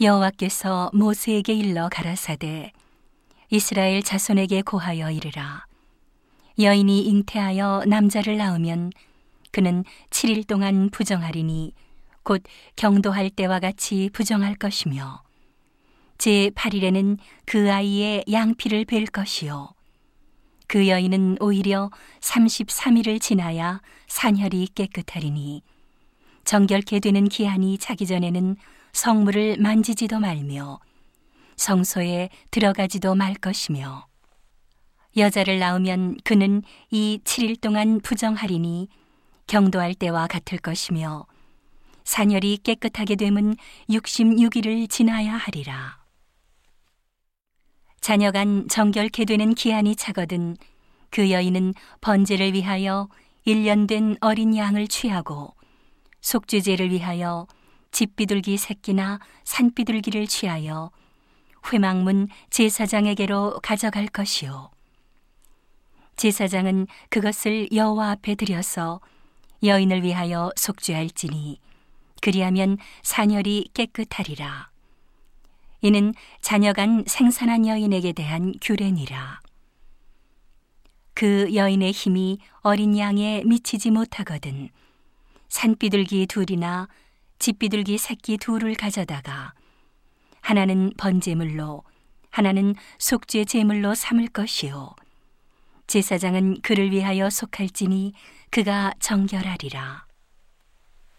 여호와께서 모세에게 일러 가라사대 이스라엘 자손에게 고하여 이르라. 여인이 잉태하여 남자를 낳으면 그는 7일 동안 부정하리니 곧 경도할 때와 같이 부정할 것이며 제 8일에는 그 아이의 양피를 뵐 것이요. 그 여인은 오히려 33일을 지나야 산혈이 깨끗하리니 정결케 되는 기한이 차기 전에는 성물을 만지지도 말며 성소에 들어가지도 말 것이며 여자를 낳으면 그는 이 7일 동안 부정하리니 경도할 때와 같을 것이며 산열이 깨끗하게 되면 66일을 지나야 하리라. 자녀간 정결케 되는 기한이 차거든 그 여인은 번제를 위하여 1년 된 어린 양을 취하고 속죄제를 위하여 집비둘기 새끼나 산비둘기를 취하여 회망문 제사장에게로 가져갈 것이요 제사장은 그것을 여호와 앞에 들여서 여인을 위하여 속죄할지니 그리하면 사녀리 깨끗하리라. 이는 자녀간 생산한 여인에게 대한 규례니라. 그 여인의 힘이 어린 양에 미치지 못하거든 산비둘기 둘이나 집비둘기 새끼 둘을 가져다가 하나는 번제물로 하나는 속죄 제물로 삼을 것이요. 제사장은 그를 위하여 속할지니 그가 정결하리라